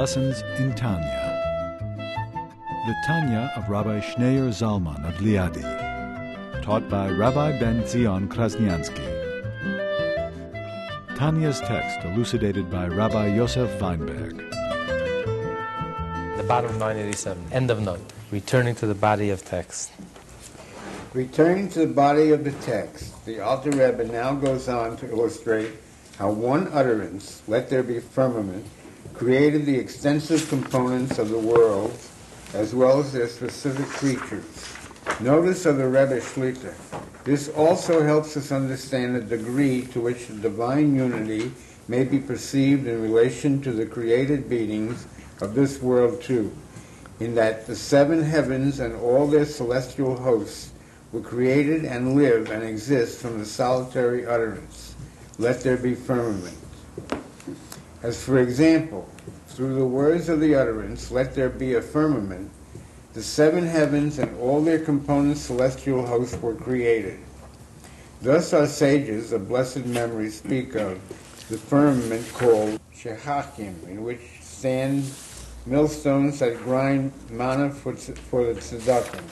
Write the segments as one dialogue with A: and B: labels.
A: Lessons in Tanya. The Tanya of Rabbi Schneur Zalman of Liadi, taught by Rabbi Ben Zion Krasniansky. Tanya's text elucidated by Rabbi Yosef Weinberg.
B: The bottom of 987, end of note, returning to the body of text.
C: Returning to the body of the text, the Alter Rebbe now goes on to illustrate how one utterance, let there be firmament, created the extensive components of the world as well as their specific creatures. Notice of the Rebbe Shlita. This also helps us understand the degree to which the divine unity may be perceived in relation to the created beings of this world too, in that the seven heavens and all their celestial hosts were created and live and exist from the solitary utterance, let there be firmament. As for example, through the words of the utterance, let there be a firmament, the seven heavens and all their component celestial hosts were created. Thus our sages of blessed memory speak of the firmament called Shechakim, in which stand millstones that grind manna for, for the tzaddikim.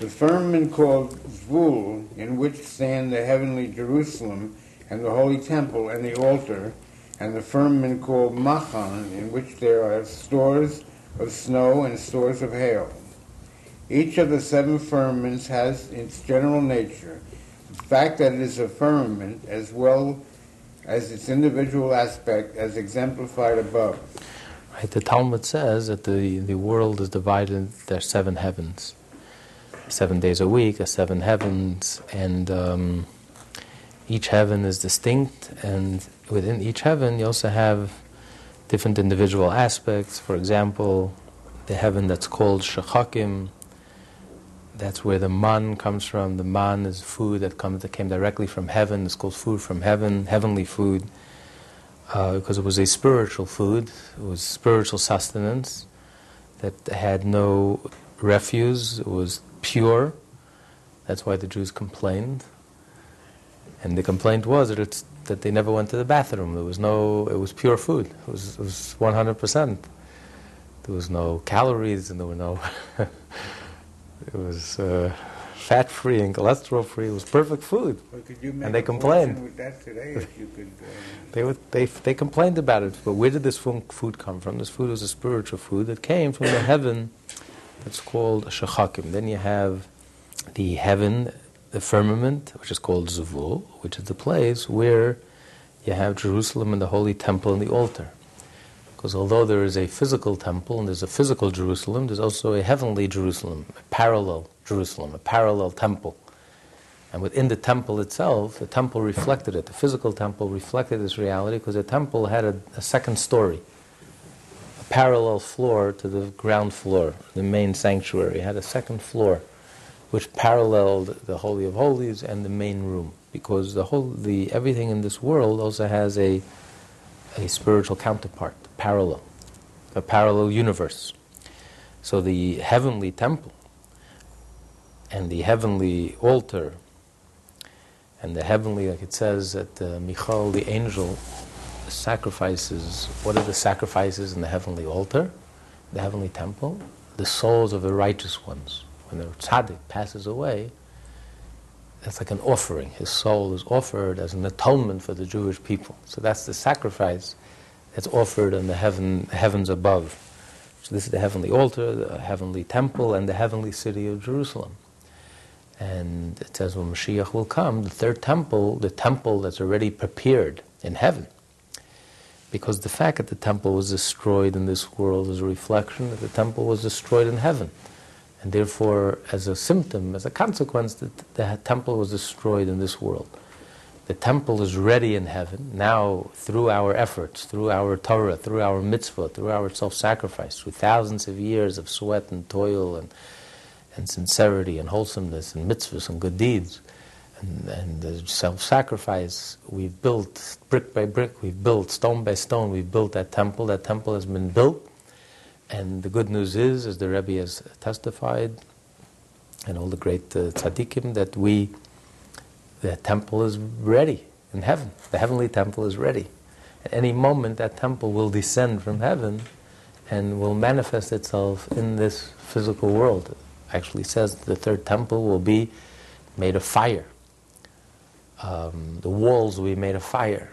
C: The firmament called Zvul, in which stand the heavenly Jerusalem and the holy temple and the altar, and the firmament called Machon, in which there are stores of snow and stores of hail. Each of the seven firmaments has its general nature, the fact that it is a firmament, as well as its individual aspect, as exemplified above.
B: Right, the Talmud says that the, the world is divided into seven heavens. Seven days a week, the seven heavens, and um, each heaven is distinct, and within each heaven you also have different individual aspects. For example, the heaven that's called Shechakim, that's where the man comes from. The man is food that comes that came directly from heaven. It's called food from heaven, heavenly food, uh, because it was a spiritual food. It was spiritual sustenance that had no refuse. It was pure. That's why the Jews complained. And the complaint was that, it's, that they never went to the bathroom. There was no. It was pure food. It was, it was 100 percent. There was no calories, and there were no. It was uh, fat free and cholesterol free. It was perfect food. and they complained.
C: With that today, if you could, uh,
B: They, would, they, they complained about it. But where did this food come from? This food was a spiritual food that came from the heaven that's called Shechakim. Then you have the heaven, the firmament, which is called Zuvul, which is the place where you have Jerusalem and the holy temple and the altar. Because although there is a physical temple and there's a physical Jerusalem, there's also a heavenly Jerusalem, a parallel Jerusalem, a parallel temple. And within the temple itself, the temple reflected it. The physical temple reflected this reality because the temple had a, a second story, a parallel floor to the ground floor. The main sanctuary had a second floor, which paralleled the Holy of Holies and the main room. Because the whole, the everything in this world also has a a spiritual counterpart, parallel, a parallel universe. So the heavenly temple and the heavenly altar and the heavenly, like it says that uh, Michael, the angel, sacrifices. What are the sacrifices in the heavenly altar, the heavenly temple? The souls of the righteous ones. When the tzaddik passes away, that's like an offering. His soul is offered as an atonement for the Jewish people. So that's the sacrifice that's offered in the heaven, heavens above. So this is the heavenly altar, the heavenly temple, and the heavenly city of Jerusalem. And it says when Mashiach will come, the third temple, the temple that's already prepared in heaven. Because the fact that the temple was destroyed in this world is a reflection that the temple was destroyed in heaven. And therefore, as a symptom, as a consequence, that the temple was destroyed in this world. The temple is ready in heaven now through our efforts, through our Torah, through our mitzvah, through our self sacrifice, through thousands of years of sweat and toil and, and sincerity and wholesomeness and mitzvahs and good deeds. And, and the self sacrifice, we've built brick by brick, we've built stone by stone, we've built that temple. That temple has been built. And the good news is, as the Rebbe has testified, and all the great uh, tzaddikim, that we, the temple is ready in heaven. The heavenly temple is ready. At any moment, that temple will descend from heaven and will manifest itself in this physical world. It actually says the third temple will be made of fire. Um, the walls will be made of fire.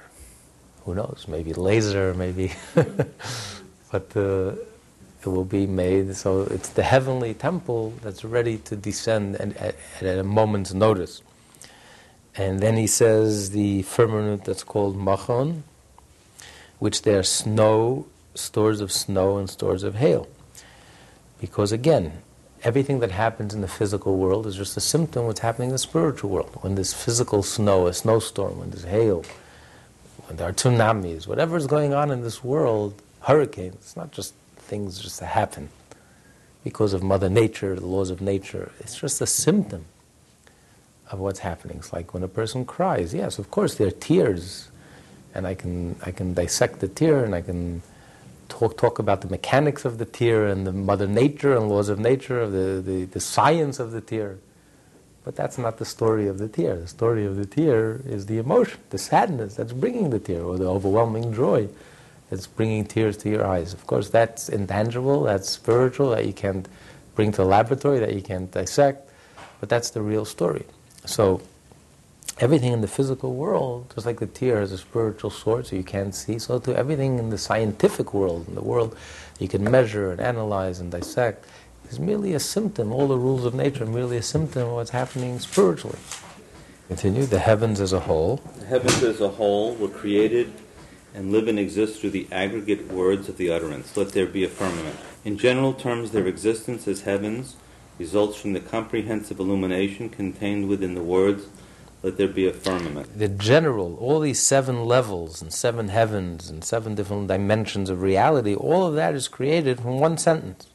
B: Who knows? Maybe laser, maybe. but uh, it will be made so it's the heavenly temple that's ready to descend and, at, at a moment's notice. And then he says the firmament that's called Machon, which there are snow, stores of snow and stores of hail. Because again, everything that happens in the physical world is just a symptom of what's happening in the spiritual world. When there's physical snow, a snowstorm, when there's hail, when there are tsunamis, whatever is going on in this world, hurricanes, it's not just things just happen because of Mother Nature, the laws of nature. It's just a symptom of what's happening. It's like when a person cries. Yes, of course, there are tears, and I can, I can dissect the tear and I can talk, talk about the mechanics of the tear and the Mother Nature and laws of nature, of the, the, the science of the tear. But that's not the story of the tear. The story of the tear is the emotion, the sadness that's bringing the tear, or the overwhelming joy that's bringing tears to your eyes. Of course, that's intangible, that's spiritual, that you can't bring to the laboratory, that you can't dissect, but that's the real story. So, everything in the physical world, just like the tear has a spiritual source you can't see, so to everything in the scientific world, in the world you can measure and analyze and dissect, is merely a symptom. All the rules of nature are merely a symptom of what's happening spiritually. Continue. The heavens as a whole.
D: The heavens as a whole were created and live and exist through the aggregate words of the utterance. Let there be a firmament. In general terms, their existence as heavens results from the comprehensive illumination contained within the words, let there be a firmament.
B: The general, all these seven levels and seven heavens and seven different dimensions of reality, all of that is created from one sentence.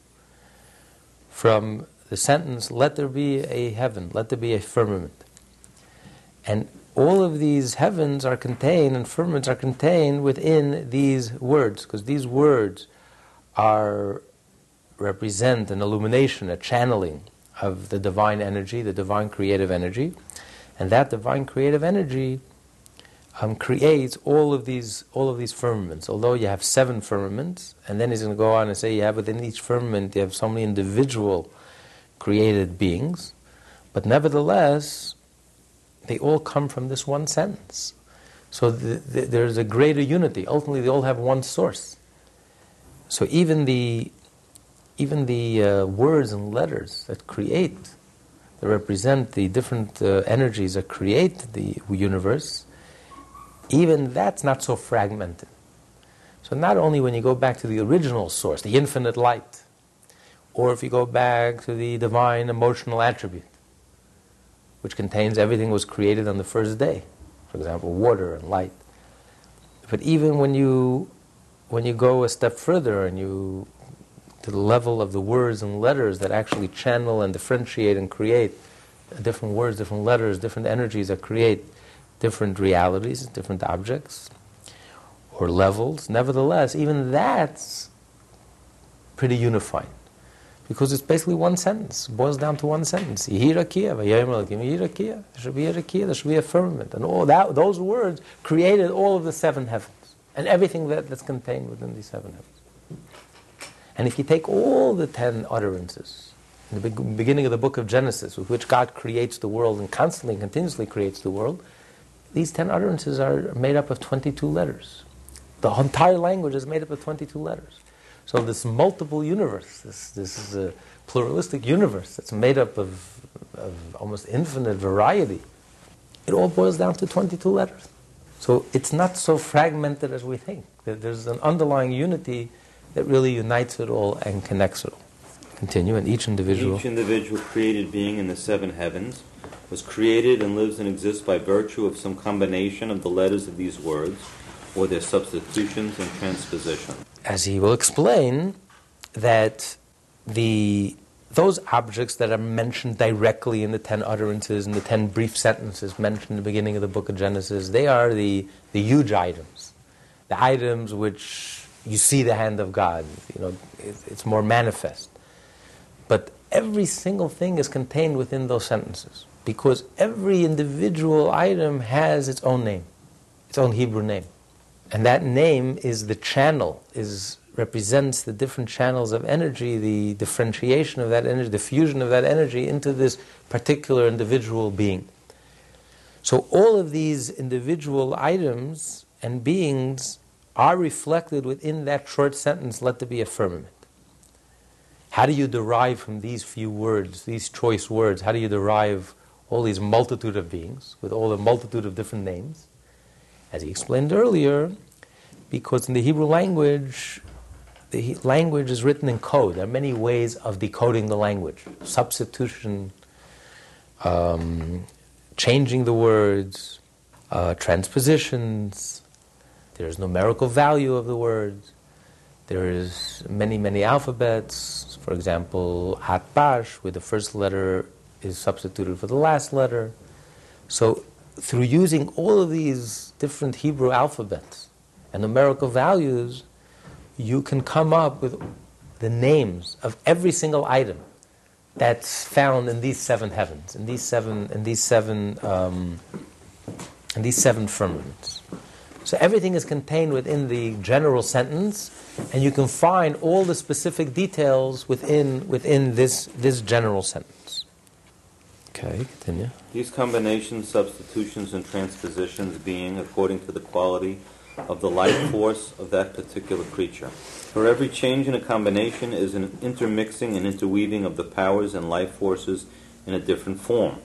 B: From the sentence, let there be a heaven, let there be a firmament. And all of these heavens are contained and firmaments are contained within these words, because these words are represent an illumination, a channeling of the divine energy, the divine creative energy, and that divine creative energy um, creates all of these all of these firmaments. Although you have seven firmaments, and then he's going to go on and say you have within each firmament you have so many individual created beings, but nevertheless they all come from this one sentence. So the, the, there's a greater unity. Ultimately, they all have one source. So even the, even the uh, words and letters that create, that represent the different uh, energies that create the universe, even that's not so fragmented. So not only when you go back to the original source, the infinite light, or if you go back to the divine emotional attribute, which contains everything was created on the first day. For example, water and light. But even when you when you go a step further and you to the level of the words and letters that actually channel and differentiate and create different words, different letters, different energies that create different realities, different objects or levels. Nevertheless, even that's pretty unified because it's basically one sentence, boils down to one sentence. There should be a rakia, there should be a firmament. And all that, those words created all of the seven heavens and everything that, that's contained within these seven heavens. And if you take all the ten utterances, in the beginning of the book of Genesis, with which God creates the world and constantly and continuously creates the world, these ten utterances are made up of 22 letters. The entire language is made up of 22 letters. So this multiple universe, this, this is a pluralistic universe that's made up of, of almost infinite variety. It all boils down to 22 letters. So it's not so fragmented as we think. There's an underlying unity that really unites it all and connects it all. Continue, and each individual.
D: Each individual created being in the seven heavens was created and lives and exists by virtue of some combination of the letters of these words or their substitutions and transpositions
B: as he will explain, that the those objects that are mentioned directly in the ten utterances and the ten brief sentences mentioned in the beginning of the book of Genesis, they are the, the huge items, the items which you see the hand of God. You know, it, it's more manifest. But every single thing is contained within those sentences because every individual item has its own name, its own Hebrew name. And that name is the channel, is represents the different channels of energy, the differentiation of that energy, the fusion of that energy into this particular individual being. So all of these individual items and beings are reflected within that short sentence, let there be a firmament. How do you derive from these few words, these choice words, how do you derive all these multitude of beings with all the multitude of different names? As he explained earlier, because in the Hebrew language, the language is written in code. There are many ways of decoding the language substitution, um, changing the words, uh, transpositions. There's numerical value of the words. There is many, many alphabets. For example, Atbash, where the first letter is substituted for the last letter. So, through using all of these different Hebrew alphabets and numerical values, you can come up with the names of every single item that's found in these seven heavens, in these seven, in these seven, um, in these seven firmaments. So everything is contained within the general sentence, and you can find all the specific details within within this this general sentence. Okay, continue.
D: These combinations, substitutions, and transpositions being according to the quality of the life force of that particular creature. For every change in a combination is an intermixing and interweaving of the powers and life forces in a different form.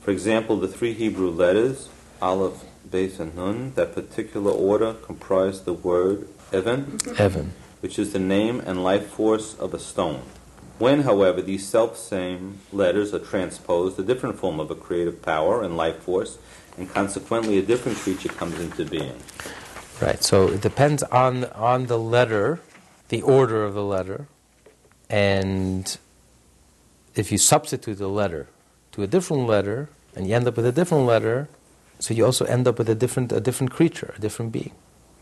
D: For example, the three Hebrew letters, Aleph, Beis, and Nun, that particular order comprise the word Evan,
B: Evan,
D: which is the name and life force of a stone. When, however, these self-same letters are transposed, a different form of a creative power and life force, and consequently a different creature comes into being.
B: Right. So it depends on on the letter, the order of the letter, and if you substitute the letter to a different letter, and you end up with a different letter, so you also end up with a different a different creature, a different being,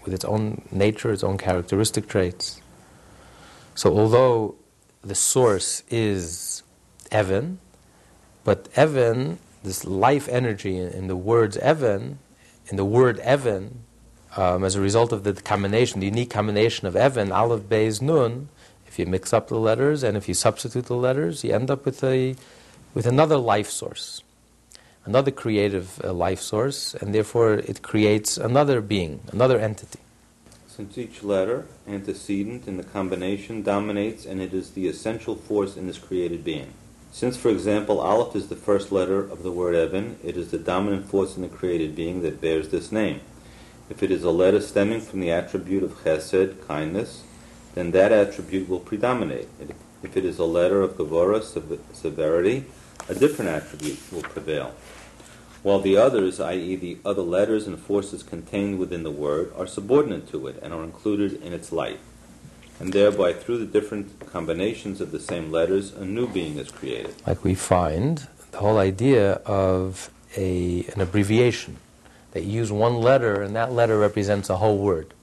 B: with its own nature, its own characteristic traits. So although the source is Evan, but Evan, this life energy in the words Evan, in the word Evan, um, as a result of the combination, the unique combination of Evan, Aleph, Beis, Nun, if you mix up the letters and if you substitute the letters, you end up with, a, with another life source, another creative uh, life source, and therefore it creates another being, another entity.
D: Since each letter, antecedent in the combination, dominates and it is the essential force in this created being. Since, for example, Aleph is the first letter of the word Evan, it is the dominant force in the created being that bears this name. If it is a letter stemming from the attribute of chesed, kindness, then that attribute will predominate. If it is a letter of gevurah, severity, a different attribute will prevail. While the others, i.e., the other letters and forces contained within the word, are subordinate to it and are included in its light. And thereby, through the different combinations of the same letters, a new being is created.
B: Like we find the whole idea of a, an abbreviation they use one letter, and that letter represents a whole word.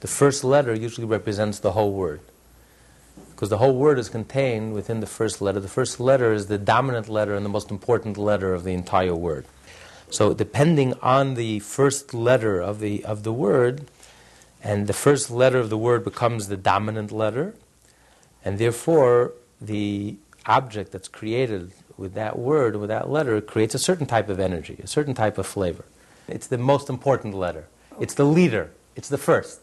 B: The first letter usually represents the whole word. Because the whole word is contained within the first letter. The first letter is the dominant letter and the most important letter of the entire word. So, depending on the first letter of the, of the word, and the first letter of the word becomes the dominant letter, and therefore the object that's created with that word, with that letter, creates a certain type of energy, a certain type of flavor. It's the most important letter. It's the leader. It's the first.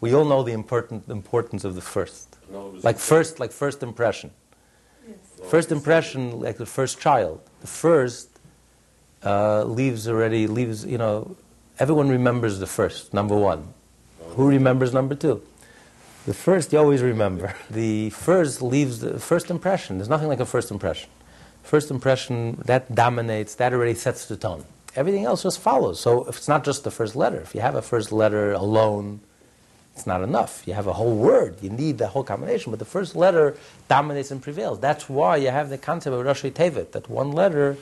B: We all know the important importance of the first. Like first, like first impression. First impression, like the first child. The first uh, leaves already leaves. You know, everyone remembers the first. Number one. Who remembers number two? The first you always remember. The first leaves the first impression. There's nothing like a first impression. First impression that dominates. That already sets the tone everything else just follows. So if it's not just the first letter, if you have a first letter alone, it's not enough. You have a whole word. You need the whole combination. But the first letter dominates and prevails. That's why you have the concept of Rashi Tevet, that one letter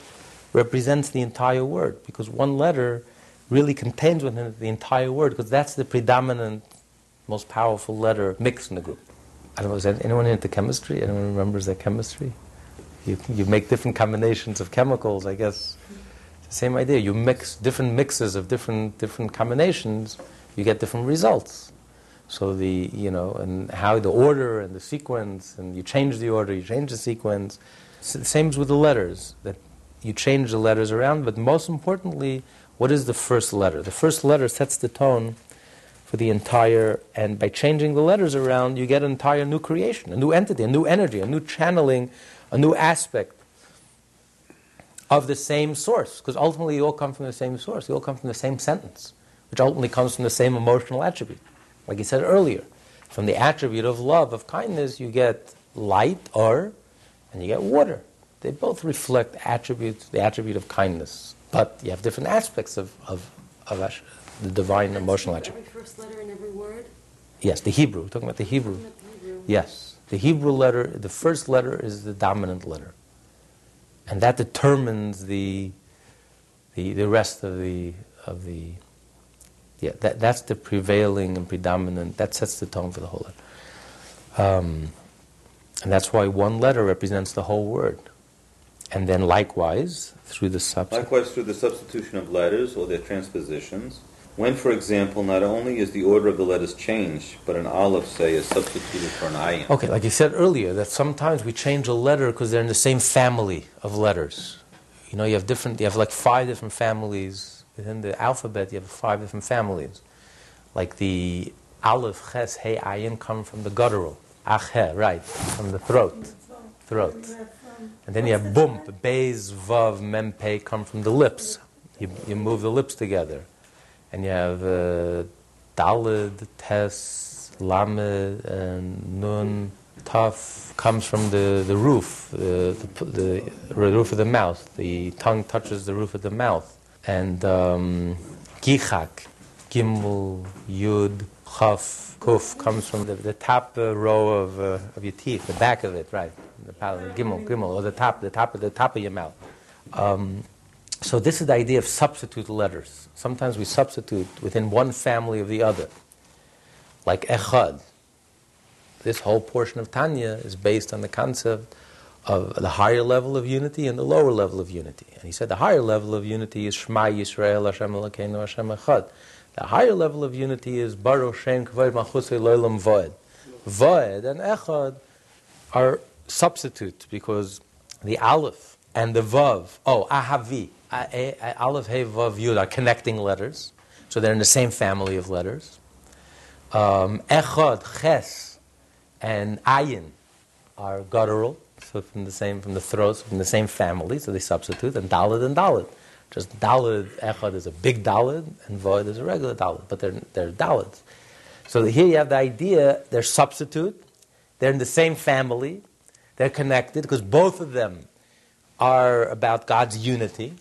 B: represents the entire word, because one letter really contains within it the entire word, because that's the predominant, most powerful letter mixed in the group. I don't know, is anyone into chemistry? Anyone remembers that chemistry? You, you make different combinations of chemicals, I guess. Same idea. You mix different mixes of different different combinations, you get different results. So the, you know, and how the order and the sequence, and you change the order, you change the sequence. Same as with the letters, that you change the letters around, but most importantly, what is the first letter? The first letter sets the tone for the entire, and by changing the letters around, you get an entire new creation, a new entity, a new energy, a new channeling, a new aspect of the same source, because ultimately you all come from the same source, you all come from the same sentence, which ultimately comes from the same emotional attribute. Like you said earlier, from the attribute of love, of kindness, you get light, or, and you get water. They both reflect attributes, the attribute of kindness, but you have different aspects of, of, of the divine
E: That's
B: emotional
E: Every
B: attribute.
E: first letter in every word?
B: Yes, the Hebrew. We're talking about the Hebrew.
E: Not the Hebrew.
B: Yes, the Hebrew letter, the first letter is the dominant letter. And that determines the, the, the rest of the, of the, yeah, that, that's the prevailing and predominant, that sets the tone for the whole letter. Um, and that's why one letter represents the whole word. And then likewise, through the.
D: Likewise, through the substitution of letters or their transpositions, when, for example, not only is the order of the letters changed, but an aleph, say, is substituted for an ayin.
B: Okay, like you said earlier, that sometimes we change a letter because they're in the same family of letters. You know, you have different, you have like five different families within the alphabet. You have five different families, like the aleph, ches, hey, ayin come from the guttural, ache, right, from the throat, throat, and then you have bum, beis, vav, mem, pei come from the lips. You, you move the lips together, and you have uh, dalid, tes, lamed, and nun, taf comes from the, the roof, the, the, the roof of the mouth. The tongue touches the roof of the mouth. And um, gichak, gimel, yud, chaf, kuf comes from the, the top uh, row of, uh, of your teeth, the back of it, right? The palate, gimel, gimel, or the top, the top of the top of your mouth. Um, so this is the idea of substitute letters. Sometimes we substitute within one family of the other, like echad. This whole portion of Tanya is based on the concept of the higher level of unity and the lower level of unity. And he said the higher level of unity is Shema Yisrael Hashem Elokeinu Hashem Echad. The higher level of unity is Baruch Shem Kvod Malchusei Loilam Voed. Voed and Echad are substitute because the Aleph and the Vav, oh, Ahavi, Aleph, He, Vav, Yud are connecting letters. So they're in the same family of letters. Um, Echad, Ches, and Ayin are guttural, so from the same from the throats, from the same family, so they substitute, and Dalid and Dalid. Just Dalid, Echad is a big Dalid, and Void is a regular Dalid, but they're, they're Dalids. So here you have the idea, they're substitute, they're in the same family, they're connected, because both of them are about God's unity,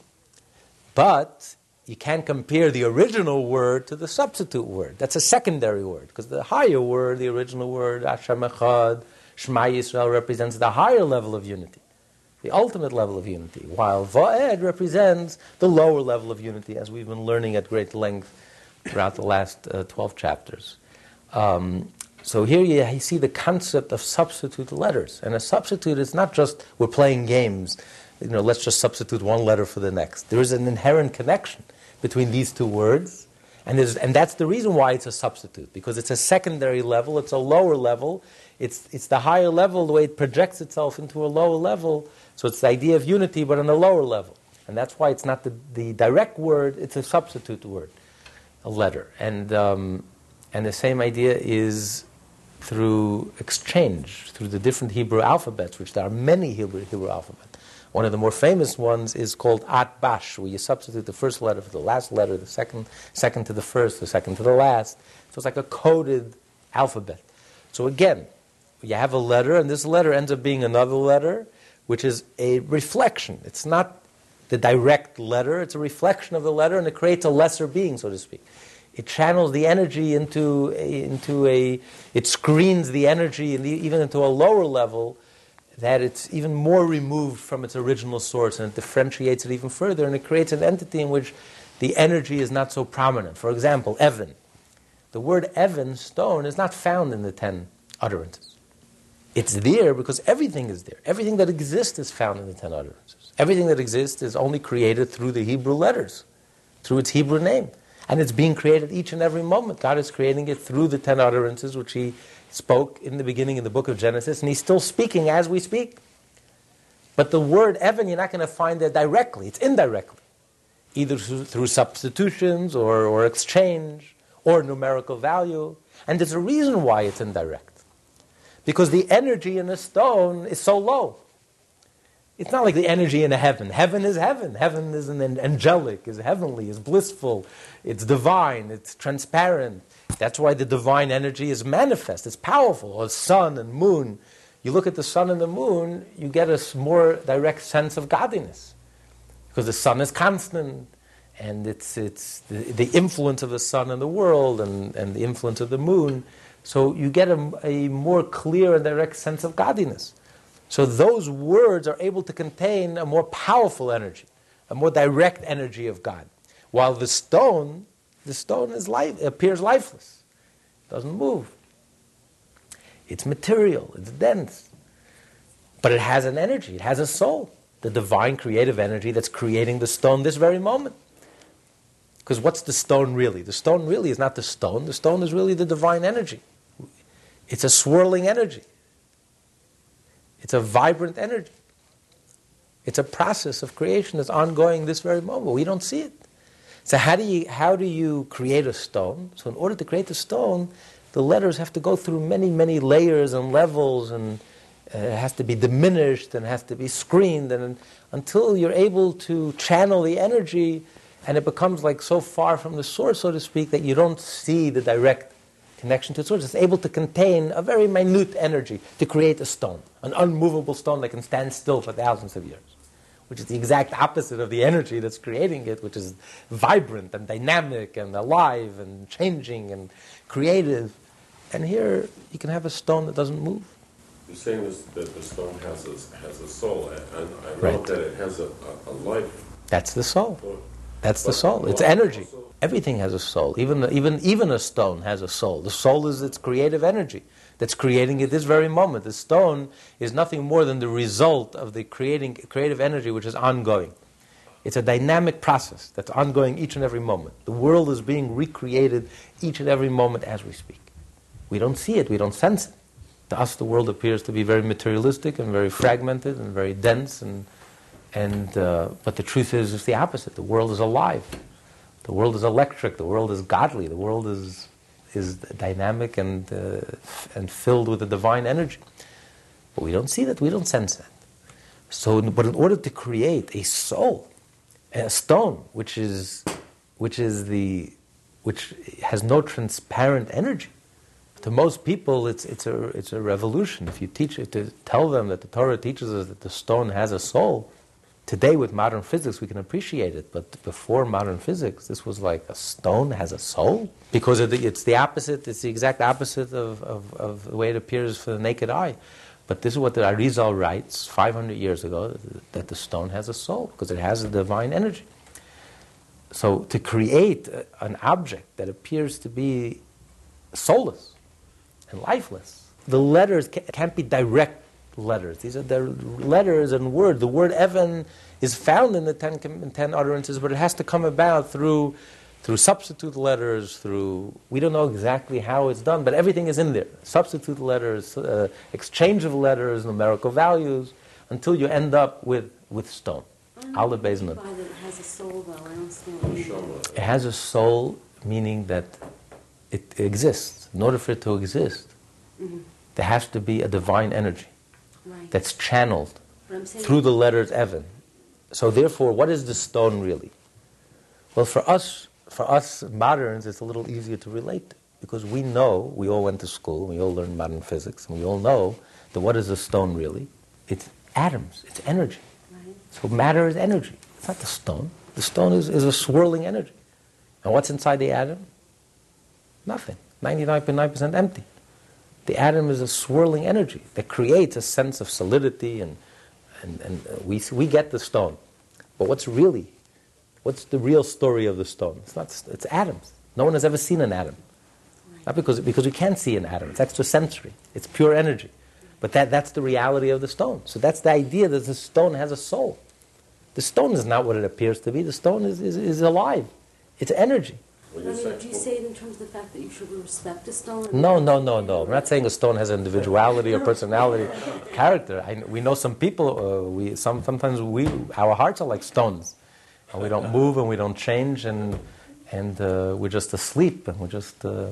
B: but you can't compare the original word to the substitute word. That's a secondary word, because the higher word, the original word, Hashem Echad, Shema Yisrael, represents the higher level of unity, the ultimate level of unity, while Va'ed represents the lower level of unity, as we've been learning at great length throughout the last uh, 12 chapters. Um, so here you, you see the concept of substitute letters. And a substitute is not just we're playing games, you know, let's just substitute one letter for the next. There is an inherent connection between these two words. And, and that's the reason why it's a substitute, because it's a secondary level, it's a lower level, it's, it's the higher level, the way it projects itself into a lower level. So it's the idea of unity, but on a lower level. And that's why it's not the, the direct word, it's a substitute word, a letter. And, um, and the same idea is through exchange, through the different Hebrew alphabets, which there are many Hebrew, Hebrew alphabets. One of the more famous ones is called Atbash, where you substitute the first letter for the last letter, the second, second to the first, the second to the last. So it's like a coded alphabet. So again, you have a letter, and this letter ends up being another letter, which is a reflection. It's not the direct letter, it's a reflection of the letter, and it creates a lesser being, so to speak. It channels the energy into a, into a, it screens the energy the, even into a lower level that it's even more removed from its original source and it differentiates it even further and it creates an entity in which the energy is not so prominent. For example, Evan. The word Evan, stone, is not found in the ten utterances. It's there because everything is there. Everything that exists is found in the ten utterances. Everything that exists is only created through the Hebrew letters, through its Hebrew name. And it's being created each and every moment. God is creating it through the ten utterances which He spoke in the beginning in the book of Genesis, and He's still speaking as we speak. But the word Evan, you're not going to find there directly, it's indirectly, either through substitutions or, or exchange or numerical value. And there's a reason why it's indirect. Because the energy in a stone is so low. It's not like the energy in a heaven. Heaven is heaven. Heaven is an angelic, is heavenly, is blissful, it's divine, it's transparent. That's why the divine energy is manifest, it's powerful. Or sun and moon. You look at the sun and the moon, you get a more direct sense of godliness. Because the sun is constant, and it's, it's the, the influence of the sun in the world and, and the influence of the moon. So you get a, a more clear and direct sense of godliness. So those words are able to contain a more powerful energy, a more direct energy of God. While the stone, the stone is life, appears lifeless, it doesn't move. It's material, it's dense. But it has an energy, it has a soul, the divine creative energy that's creating the stone this very moment. Because what's the stone really? The stone really is not the stone, the stone is really the divine energy. It's a swirling energy. It's a vibrant energy. It's a process of creation that's ongoing this very moment. We don't see it. So how do you how do you create a stone? So in order to create the stone, the letters have to go through many many layers and levels, and uh, it has to be diminished and has to be screened, and until you're able to channel the energy, and it becomes like so far from the source, so to speak, that you don't see the direct connection to the source. It's able to contain a very minute energy to create a stone, an unmovable stone that can stand still for thousands of years, which is the exact opposite of the energy that's creating it, which is vibrant and dynamic and alive and changing and creative. And here you can have a stone that doesn't move.
E: You're saying this, that the stone has a, has a soul, and I know
B: Right.
E: that it has a, a, a life.
B: That's the soul.
E: But-
B: That's the soul. It's energy.
E: also-
B: Everything has a soul. Even, even, even a stone has a soul. The soul is its creative energy that's creating it this very moment. The stone is nothing more than the result of the creating, creative energy which is ongoing. It's a dynamic process that's ongoing each and every moment. The world is being recreated each and every moment as we speak. We don't see it, we don't sense it. To us, the world appears to be very materialistic and very fragmented and very dense. And, and, uh, but the truth is, it's the opposite. The world is alive. The world is electric. The world is godly. The world is, is dynamic and, uh, and filled with the divine energy. But we don't see that. We don't sense that. So, but in order to create a soul, a stone, which is, which is the, which has no transparent energy, to most people, it's, it's, a, it's a revolution. If you teach it, to tell them that the Torah teaches us that the stone has a soul, today with modern physics we can appreciate it, but before modern physics, this was like a stone has a soul? Because the, it's the opposite, it's the exact opposite of, of, of the way it appears for the naked eye. But this is what the Arizal writes 500 years ago, that the stone has a soul, because it has a divine energy. So to create a- an object that appears to be soulless and lifeless. The letters ca- can't be direct letters. These are the letters and words. The word Evan is found in the ten, ten utterances, but it has to come about through, through substitute letters, through, we don't know exactly how it's done, but everything is in there. Substitute letters, uh, exchange of letters, numerical values, until you end up with, with stone. Aleph Beis Nun.
F: It has a soul, though. I don't what.
B: It has a soul, meaning that it exists. In order for it to exist,
F: Mhm.
B: there has to be a divine energy
F: Right.
B: that's channeled
F: But I'm saying
B: through the letters Evan. So therefore, what is the stone really? Well, for us, for us moderns, it's a little easier to relate because we know we all went to school, we all learned modern physics, and we all know that what is a stone really? It's atoms, it's energy.
F: Right.
B: So matter is energy. It's not the stone. The stone is, is a swirling energy. And what's inside the atom? Nothing. 99.9% empty. The atom is a swirling energy that creates a sense of solidity, and, and, and we, we get the stone. But what's really, what's the real story of the stone? It's, not, it's atoms. No one has ever seen an atom. Not because, because we can't see an atom. It's extrasensory. It's pure energy. But that, that's the reality of the stone. So that's the idea that the stone has a soul. The stone is not what it appears to be. The stone is, is, is alive. It's energy.
E: When
F: I mean, do you say it in terms of the fact that you should respect a stone?
B: No, no, no, no. I'm not saying a stone has individuality or personality, character. I, we know some people. Uh, we some sometimes we our hearts are like stones, and we don't move and we don't change, and and uh, we're just asleep and we're just uh,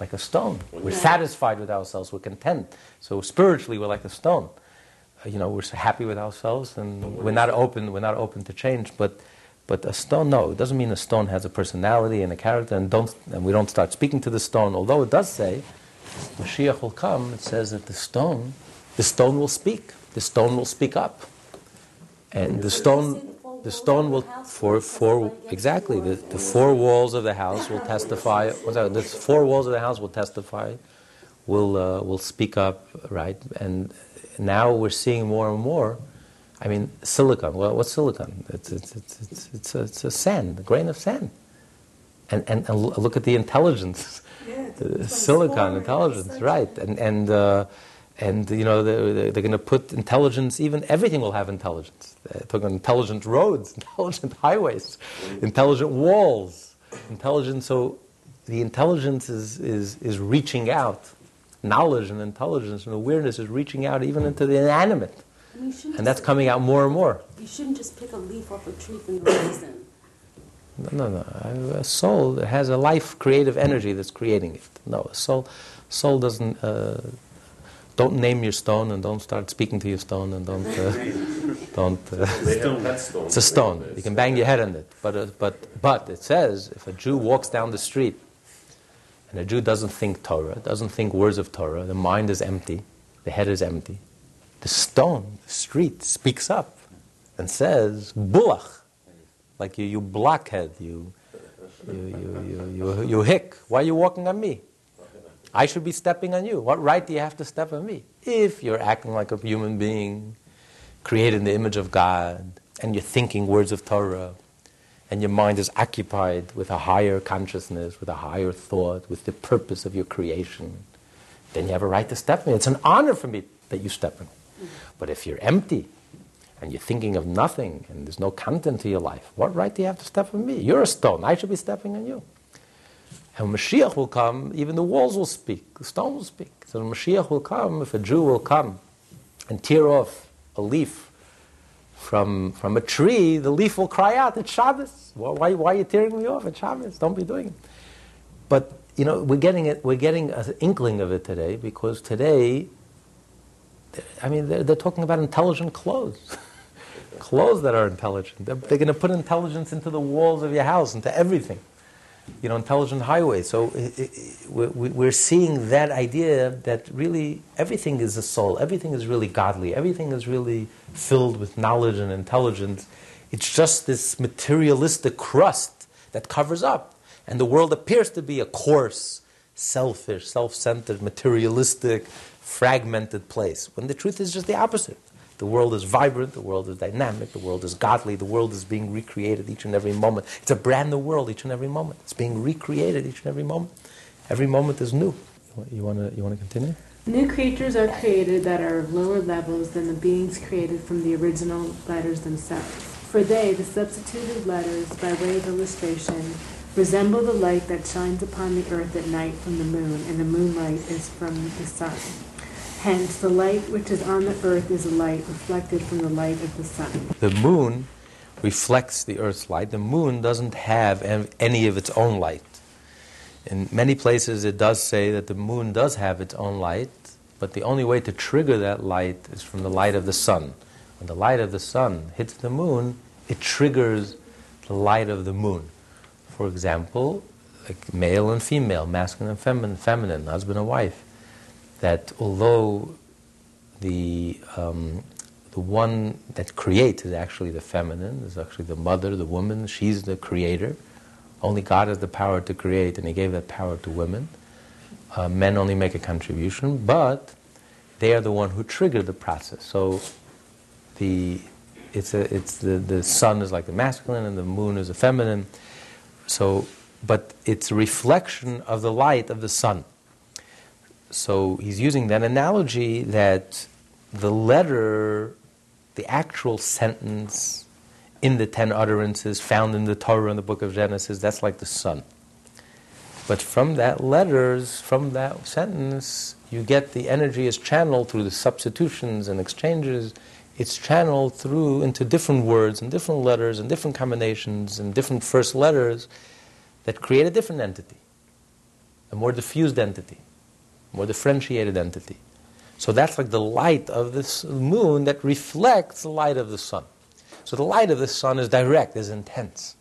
B: like a stone. We're satisfied with ourselves. We're content. So spiritually, we're like a stone. Uh, you know, we're so happy with ourselves, and we're not open. We're not open to change, but. But a stone, no, it doesn't mean a stone has a personality and a character, and don't, and we don't start speaking to the stone. Although it does say, Mashiach will come. It says that the stone, the stone will speak. The stone will speak up, and the stone, the stone will for for exactly the, the four walls of the house will testify. that? The four walls of the house will testify, will uh, will speak up, right? And now we're seeing more and more. I mean, silicon. Well, what's silicon? It's it's it's it's, it's, a, it's a sand, a grain of sand. And, and, and look at the intelligence, the silicon intelligence, right? And and uh, and you know they're, they're going to put intelligence. Even everything will have intelligence. They're talking intelligent roads, intelligent highways, intelligent walls, intelligence. So the intelligence is is is reaching out. Knowledge and intelligence and awareness is reaching out even into the inanimate.
F: And,
B: And that's
F: just-
B: coming out more and more.
F: You shouldn't just pick a leaf off a tree from the reason.
B: No, no, no. A soul that has a life, creative energy that's creating it. No, a soul, soul doesn't. Uh, don't name your stone and don't start speaking to your stone and don't. Uh, don't. Uh,
E: they have pet stones.
B: it's a stone. You can bang your head on it. But, uh, but, but it says if a Jew walks down the street and a Jew doesn't think Torah, doesn't think words of Torah, the mind is empty, the head is empty, the stone, the street, speaks up and says, Bulach. Like you, you blockhead, you, you, you, you, you, you hick. Why are you walking on me? I should be stepping on you. What right do you have to step on me? If you're acting like a human being, created in the image of God, and you're thinking words of Torah, and your mind is occupied with a higher consciousness, with a higher thought, with the purpose of your creation, then you have a right to step on me. It's an honor for me that you step on me. But if you're empty, and you're thinking of nothing, and there's no content to your life, what right do you have to step on me? You're a stone. I should be stepping on you. And when Mashiach will come, even the walls will speak, the stone will speak. So when Mashiach will come, if a Jew will come and tear off a leaf from, from a tree, the leaf will cry out, it's Shabbos. Why, why, are you tearing me off? It's Shabbos. Don't be doing it. But, you know, we're getting, it, we're getting an inkling of it today because today, I mean, they're, they're talking about intelligent clothes. clothes that are intelligent. They're, they're going to put intelligence into the walls of your house, into everything. You know, intelligent highways. So i i we- we- we're seeing that idea that really everything is a soul. Everything is really godly. Everything is really filled with knowledge and intelligence. It's just this materialistic crust that covers up. And the world appears to be a coarse, selfish, self centered, materialistic, fragmented place. When the truth is just the opposite. The world is vibrant, the world is dynamic, the world is godly, the world is being recreated each and every moment. It's a brand new world each and every moment. It's being recreated each and every moment. Every moment is new. You want to you want to continue?
G: New creatures are created that are of lower levels than the beings created from the original letters themselves. For they, the substituted letters, by way of illustration, resemble the light that shines upon the earth at night from the moon, and the moonlight is from the sun. Hence, the light which is on the earth is a light reflected from the light of the sun.
B: The moon reflects the Earth's light. The moon doesn't have any of its own light. In many places, it does say that the moon does have its own light, but the only way to trigger that light is from the light of the sun. When the light of the sun hits the moon, it triggers the light of the moon. For example, like male and female, masculine and feminine, feminine, husband and wife. That although the um, the one that creates is actually the feminine, is actually the mother, the woman. She's the creator. Only God has the power to create, and He gave that power to women. Uh, men only make a contribution, but they are the one who trigger the process. So the it's a, it's the, the sun is like the masculine and the moon is the feminine. So, but it's reflection of the light of the sun. So he's using that analogy that the letter, the actual sentence in the ten utterances found in the Torah in the book of Genesis, that's like the sun. But from that letters, from that sentence, you get the energy is channeled through the substitutions and exchanges. It's channeled through into different words and different letters and different combinations and different first letters that create a different entity, a more diffused entity, more differentiated entity. So that's like the light of this moon that reflects the light of the sun. So the light of the sun is direct, is intense.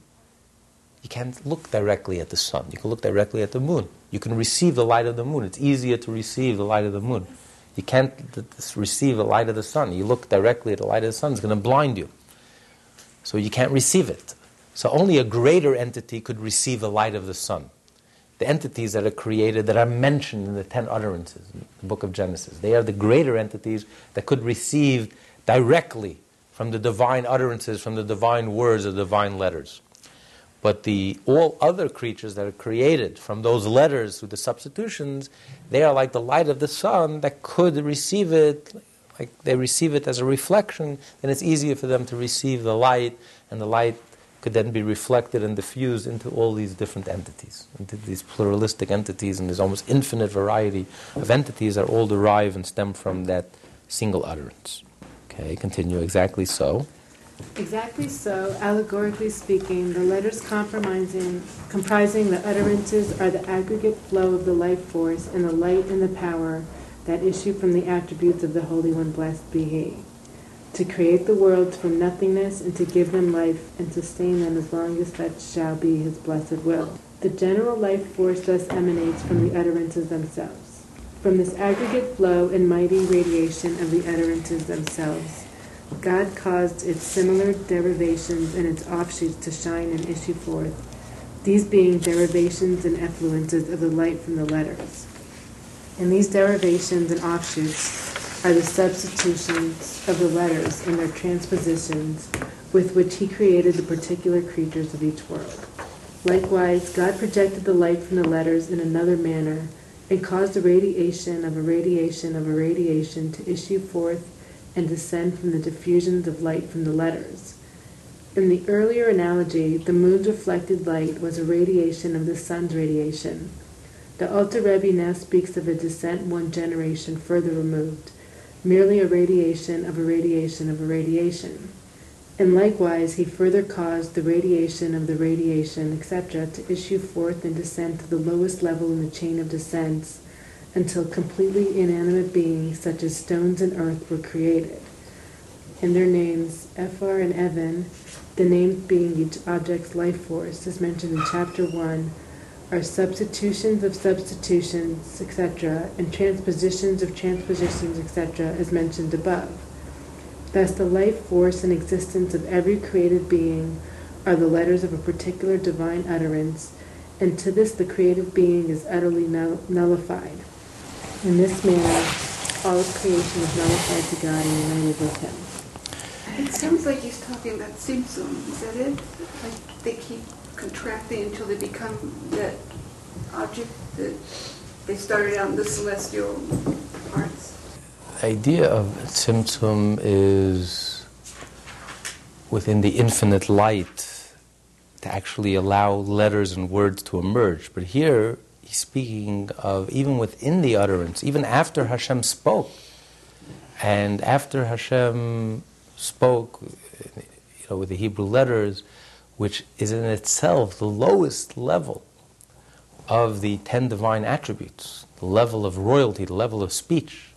B: You can't look directly at the sun. You can look directly at the moon. You can receive the light of the moon. It's easier to receive the light of the moon. You can't receive the light of the sun. You look directly at the light of the sun, it's going to blind you. So you can't receive it. So only a greater entity could receive the light of the sun. The entities that are created, that are mentioned in the ten utterances the book of Genesis, they are the greater entities that could receive directly from the divine utterances, from the divine words, the divine letters. But the all other creatures that are created from those letters through the substitutions, they are like the light of the sun that could receive it, like they receive it as a reflection, then it's easier for them to receive the light, and the light could then be reflected and diffused into all these different entities, into these pluralistic entities, and there's almost infinite variety of entities that all derive and stem from that single utterance. Okay, continue exactly so.
G: Exactly so, allegorically speaking, the letters comprising, comprising the utterances are the aggregate flow of the life force and the light and the power that issue from the attributes of the Holy One, blessed be He, to create the worlds from nothingness and to give them life and sustain them as long as that shall be His blessed will. The general life force thus emanates from the utterances themselves. From this aggregate flow and mighty radiation of the utterances themselves, God caused its similar derivations and its offshoots to shine and issue forth, these being derivations and effluences of the light from the letters. And these derivations and offshoots are the substitutions of the letters and their transpositions with which he created the particular creatures of each world. Likewise, God projected the light from the letters in another manner and caused a radiation of a radiation of a radiation to issue forth and descend from the diffusions of light from the letters. In the earlier analogy, the moon's reflected light was a radiation of the sun's radiation. The Alter Rebbe now speaks of a descent one generation further removed, merely a radiation of a radiation of a radiation. And likewise, he further caused the radiation of the radiation, etc., to issue forth and descend to the lowest level in the chain of descents until completely inanimate beings such as stones and earth were created. And their names, Ephar and Evan, the names being each object's life force, as mentioned in chapter 1, are substitutions of substitutions, etc., and transpositions of transpositions, etc., as mentioned above. Thus, the life force and existence of every created being are the letters of a particular divine utterance, and to this the creative being is utterly nullified. In this manner, all of creation is nullified to God and united with Him.
H: It sounds like he's talking about Tzimtzum. Is that it? Like they keep contracting until they become that object that they started out in the celestial parts.
B: The idea of Tzimtzum is within the infinite light to actually allow letters and words to emerge. But here, he's speaking of even within the utterance, even after Hashem spoke, and after Hashem spoke, you know, with the Hebrew letters, which is in itself the lowest level of the ten divine attributes, the level of royalty, the level of speech.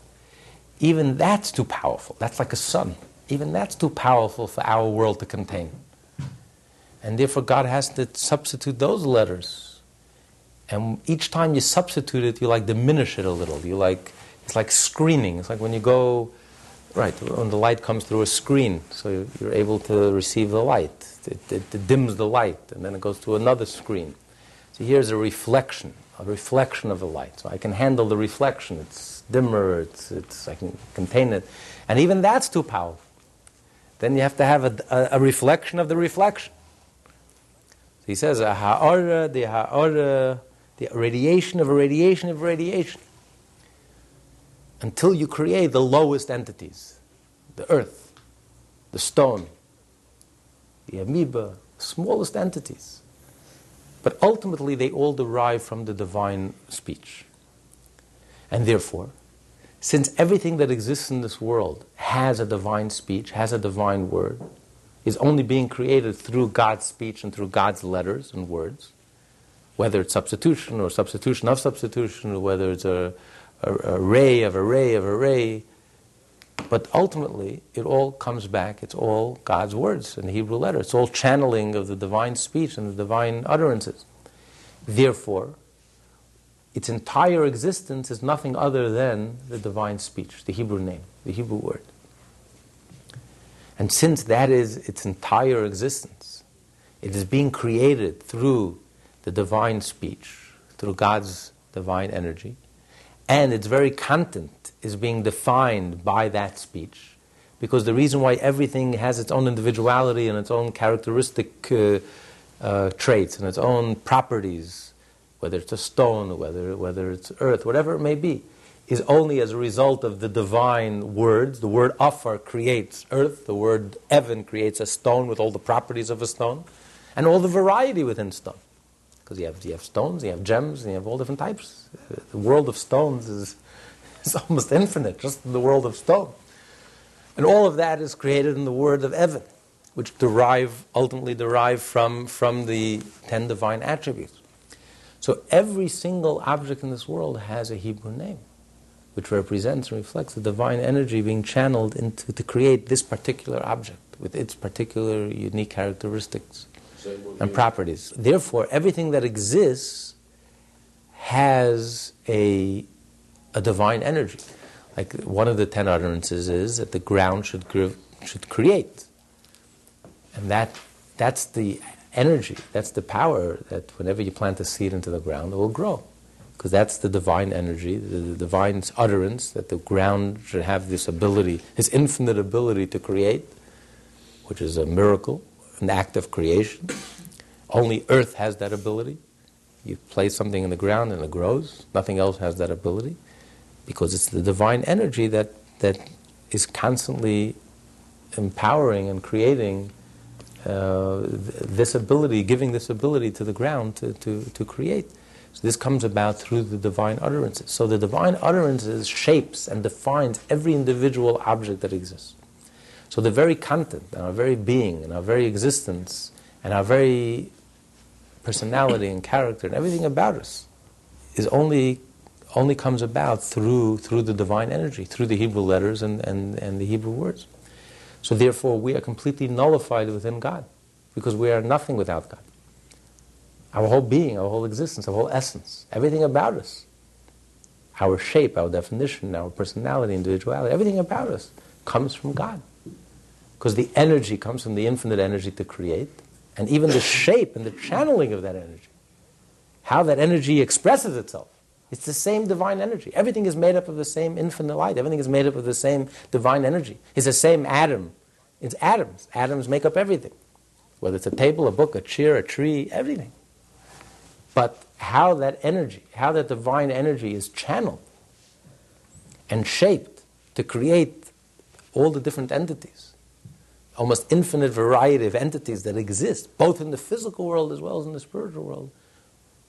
B: Even that's too powerful. That's like a sun. Even that's too powerful for our world to contain. And therefore, God has to substitute those letters and each time you substitute it, you like diminish it a little. You like it's like screening. It's like when you go right when the light comes through a screen, so you're able to receive the light. It, it, it dims the light, and then it goes to another screen. So here's a reflection, a reflection of the light. So I can handle the reflection. It's dimmer. It's, it's I can contain it, and even that's too powerful. Then you have to have a, a, a reflection of the reflection. So he says, the ha'ara the radiation of a radiation of radiation until you create the lowest entities the earth, the stone, the amoeba, smallest entities. But ultimately, they all derive from the divine speech. And therefore, since everything that exists in this world has a divine speech, has a divine word, is only being created through God's speech and through God's letters and words, whether it's substitution or substitution of substitution, or whether it's a, a, a array of array of array, but ultimately, it all comes back, it's all God's words in the Hebrew letter. It's all channeling of the divine speech and the divine utterances. Therefore, its entire existence is nothing other than the divine speech, the Hebrew name, the Hebrew word. And since that is its entire existence, it is being created through the divine speech, through God's divine energy, and its very content is being defined by that speech. Because the reason why everything has its own individuality and its own characteristic uh, uh, traits and its own properties, whether it's a stone, whether, whether it's earth, whatever it may be, is only as a result of the divine words. The word afar creates earth, the word Evan creates a stone with all the properties of a stone, and all the variety within stone. Because you have, you have stones, you have gems, and you have all different types. Uh, the world of stones is, is almost infinite, just the world of stone. And all of that is created in the word of Evan, which derive, ultimately derive from, from the ten divine attributes. So every single object in this world has a Hebrew name which represents and reflects the divine energy being channeled into to create this particular object with its particular unique characteristics and properties. Therefore, everything that exists has a, a divine energy. Like one of the ten utterances is that the ground should, should create. And that, that's the energy, that's the power that whenever you plant a seed into the ground, it will grow because that's the divine energy, the, the divine utterance that the ground should have this ability, this infinite ability to create, which is a miracle, an act of creation. Only earth has that ability. You place something in the ground and it grows. Nothing else has that ability because it's the divine energy that, that is constantly empowering and creating uh, this ability, giving this ability to the ground to, to, to create. So this comes about through the divine utterances. So the divine utterances shapes and defines every individual object that exists. So the very content and our very being and our very existence and our very personality and character and everything about us is only only comes about through through the divine energy, through the Hebrew letters and, and, and the Hebrew words. So therefore we are completely nullified within God, because we are nothing without God. Our whole being, our whole existence, our whole essence, everything about us, our shape, our definition, our personality, individuality, everything about us comes from God. Because the energy comes from the infinite energy to create, and even the shape and the channeling of that energy, how that energy expresses itself. It's the same divine energy. Everything is made up of the same infinite light. Everything is made up of the same divine energy. It's the same atom. It's atoms. Atoms make up everything. Whether it's a table, a book, a chair, a tree, everything. But how that energy, how that divine energy is channeled and shaped to create all the different entities, almost infinite variety of entities that exist, both in the physical world as well as in the spiritual world.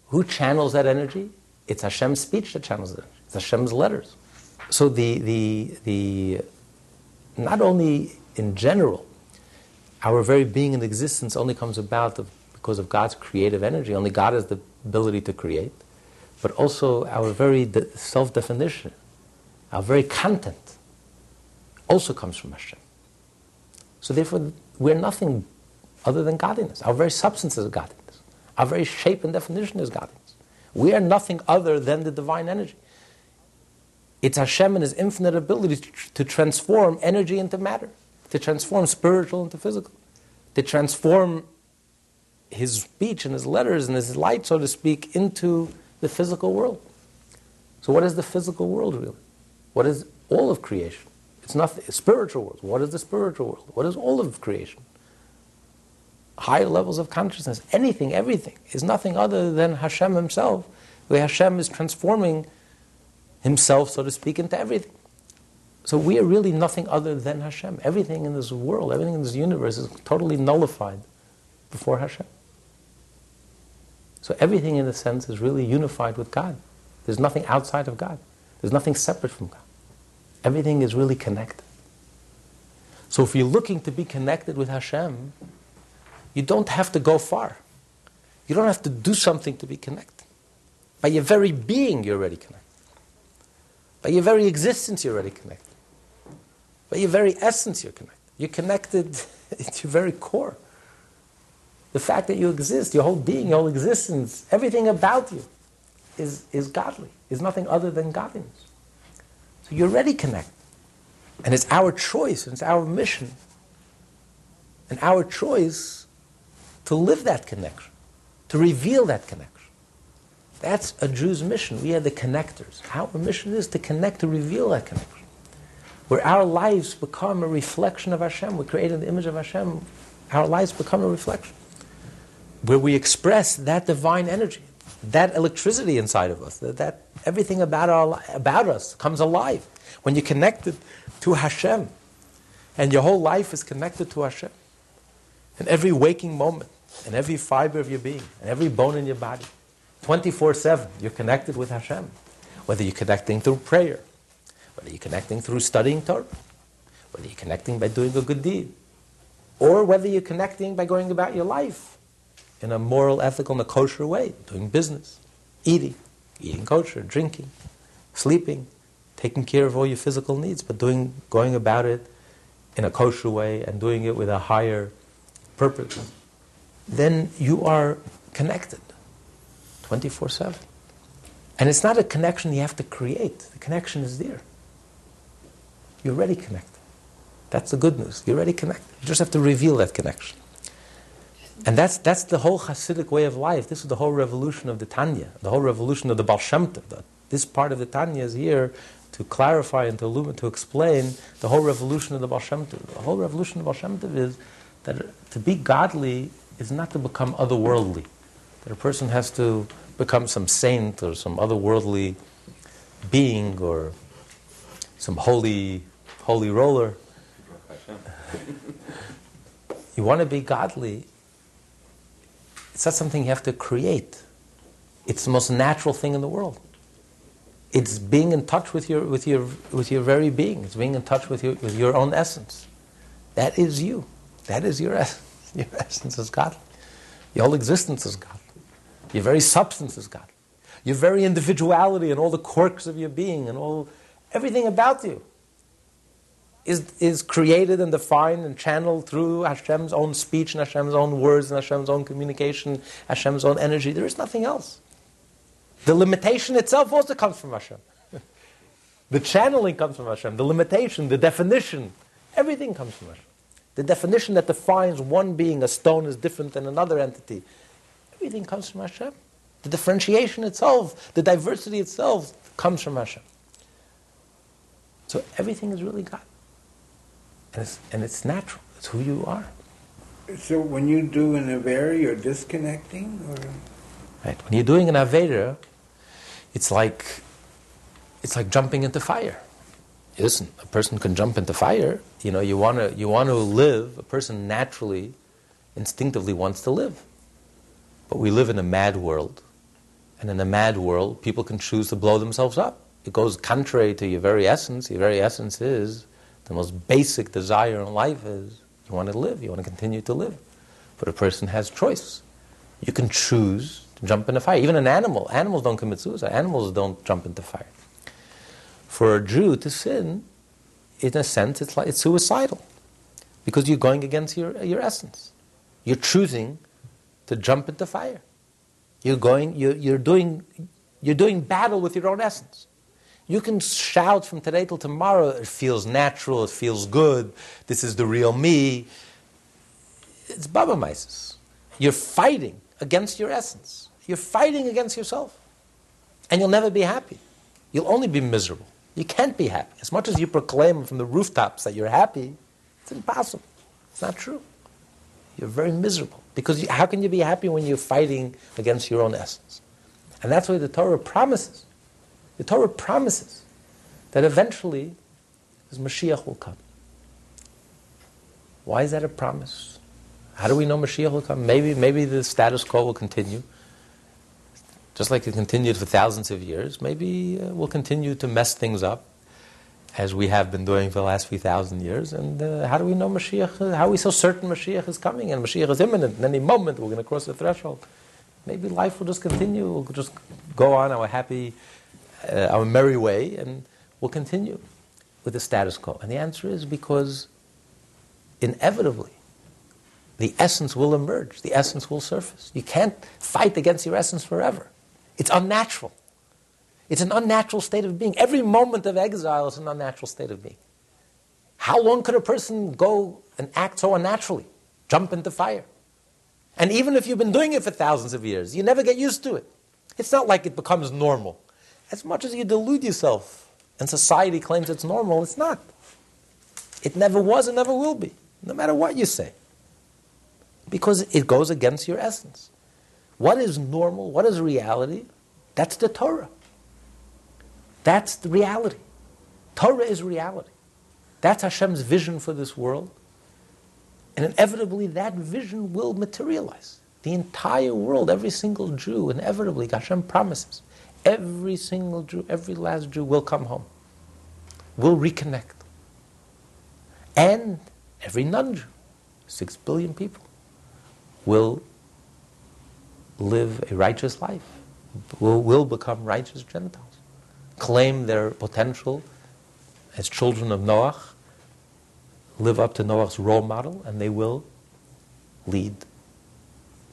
B: Who channels that energy? It's Hashem's speech that channels it. It's Hashem's letters. So the, the, the, not only in general, our very being and existence only comes about because of God's creative energy. Only God has the ability to create, but also our very de- self definition, our very content, also comes from Hashem. So therefore, we're nothing other than godliness. Our very substance is godliness. Our very shape and definition is godliness. We are nothing other than the divine energy. It's Hashem and His infinite ability to, to transform energy into matter, to transform spiritual into physical, to transform his speech and his letters and his light, so to speak, into the physical world. So, what is the physical world really? What is all of creation? It's nothing. Spiritual world. What is the spiritual world? What is all of creation? Higher levels of consciousness, anything, everything, is nothing other than Hashem Himself, where Hashem is transforming Himself, so to speak, into everything. So we are really nothing other than Hashem. Everything in this world, everything in this universe is totally nullified before Hashem. So everything, in a sense, is really unified with God. There's nothing outside of God. There's nothing separate from God. Everything is really connected. So if you're looking to be connected with Hashem, you don't have to go far. You don't have to do something to be connected. By your very being, you're already connected. By your very existence, you're already connected. By your very essence, you're connected. You're connected at your very core. The fact that you exist, your whole being, your whole existence, everything about you is, is godly, is nothing other than godliness. So you're already connected. And it's our choice, and it's our mission, and our choice to live that connection, to reveal that connection. That's a Jew's mission. We are the connectors. Our mission is to connect, to reveal that connection. Where our lives become a reflection of Hashem. We're created in the image of Hashem. Our lives become a reflection. Where we express that divine energy, that electricity inside of us, that, that everything about, our, about us comes alive. When you're connected to Hashem, and your whole life is connected to Hashem, and every waking moment, and every fiber of your being, and every bone in your body, 24 7, you're connected with Hashem. Whether you're connecting through prayer, whether you're connecting through studying Torah, whether you're connecting by doing a good deed, or whether you're connecting by going about your life in a moral, ethical, and a kosher way, doing business, eating, eating kosher, drinking, sleeping, taking care of all your physical needs, but doing, going about it in a kosher way and doing it with a higher purpose, then you are connected 24 7. And it's not a connection you have to create, the connection is there. You're already connected. That's the good news. You're already connected. You just have to reveal that connection. And that's, that's the whole Hasidic way of life. This is the whole revolution of the Tanya, the whole revolution of the Baal Shem Tov. This part of the Tanya is here to clarify and to illuminate, to explain the whole revolution of the Baal Shem Tov. The whole revolution of the Baal Shem Tov is that to be godly is not to become otherworldly. That a person has to become some saint or some otherworldly being or some holy, holy roller. you want to be godly, it's not something you have to create. It's the most natural thing in the world. It's being in touch with your, with your, with your very being. It's being in touch with your, with your own essence. That is you. That is your essence. Your essence is God. Your whole existence is God. Your very substance is God. Your very individuality and all the quirks of your being and all everything about you is, is created and defined and channeled through Hashem's own speech and Hashem's own words and Hashem's own communication, Hashem's own energy. There is nothing else. The limitation itself also comes from Hashem. the channeling comes from Hashem. The limitation, the definition, everything comes from Hashem. The definition that defines one being, a stone, is different than another entity. Everything comes from Hashem. The differentiation itself, the diversity itself, comes from Hashem. So everything is really God. And it's, and it's natural. It's who you are.
C: So when you do an Avera, you're disconnecting? Or?
B: Right. When you're doing an Avera, it's like, it's like jumping into fire. Listen, a person can jump into fire. You know, you want to you want to live. A person naturally, instinctively wants to live. But we live in a mad world. And in a mad world, people can choose to blow themselves up. It goes contrary to your very essence. Your very essence is the most basic desire in life is you want to live, you want to continue to live. But a person has choice. You can choose to jump in into fire. Even an animal. Animals don't commit suicide. Animals don't jump into fire. For a Jew to sin, in a sense, it's like it's suicidal. Because you're going against your, your essence. You're choosing to jump into fire. You're going, you're, you're, doing, you're doing battle with your own essence. You can shout from today till tomorrow, it feels natural, it feels good, this is the real me. It's bubbe meises. You're fighting against your essence. You're fighting against yourself. And you'll never be happy. You'll only be miserable. You can't be happy. As much as you proclaim from the rooftops that you're happy, it's impossible. It's not true. You're very miserable. Because how can you be happy when you're fighting against your own essence? And that's why the Torah promises. The Torah promises that eventually this Mashiach will come. Why is that a promise? How do we know Mashiach will come? Maybe, maybe the status quo will continue. Just like it continued for thousands of years, maybe uh, we'll continue to mess things up as we have been doing for the last few thousand years. And uh, how do we know Mashiach? uh, How are we so certain Mashiach is coming and Mashiach is imminent? In any moment, we're going to cross the threshold. Maybe life will just continue. We'll just go on our happy, uh, our merry way, and we'll continue with the status quo. And the answer is because inevitably, the essence will emerge, the essence will surface. You can't fight against your essence forever. It's unnatural. It's an unnatural state of being. Every moment of exile is an unnatural state of being. How long could a person go and act so unnaturally? Jump into fire. And even if you've been doing it for thousands of years, you never get used to it. It's not like it becomes normal. As much as you delude yourself and society claims it's normal, it's not. It never was and never will be, no matter what you say. Because it goes against your essence. What is normal? What is reality? That's the Torah. That's the reality. Torah is reality. That's Hashem's vision for this world. And inevitably, that vision will materialize. The entire world, every single Jew, inevitably, Hashem promises, every single Jew, every last Jew will come home, will reconnect. And every non Jew, six billion people, will live a righteous life, will, will become righteous Gentiles, claim their potential as children of Noah, live up to Noah's role model, and they will lead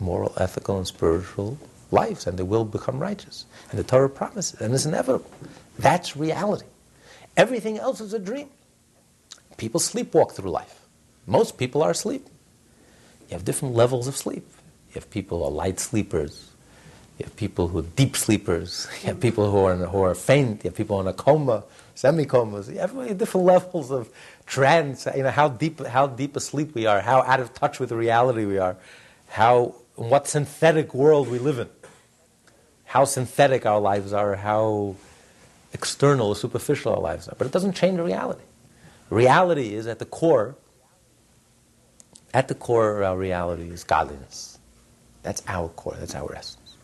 B: moral, ethical, and spiritual lives, and they will become righteous. And the Torah promises, and it's inevitable. That's reality. Everything else is a dream. People sleepwalk through life. Most people are asleep. You have different levels of sleep. You have people who are light sleepers. You have people who are deep sleepers. You have people who are, who are faint. You have people in a coma, semi-comas. You have different levels of trance. You know how deep, how deep asleep we are, how out of touch with reality we are, how what synthetic world we live in, how synthetic our lives are, how external or superficial our lives are. But it doesn't change the reality. Reality is at the core. At the core of our reality is godliness. That's our core. That's our essence.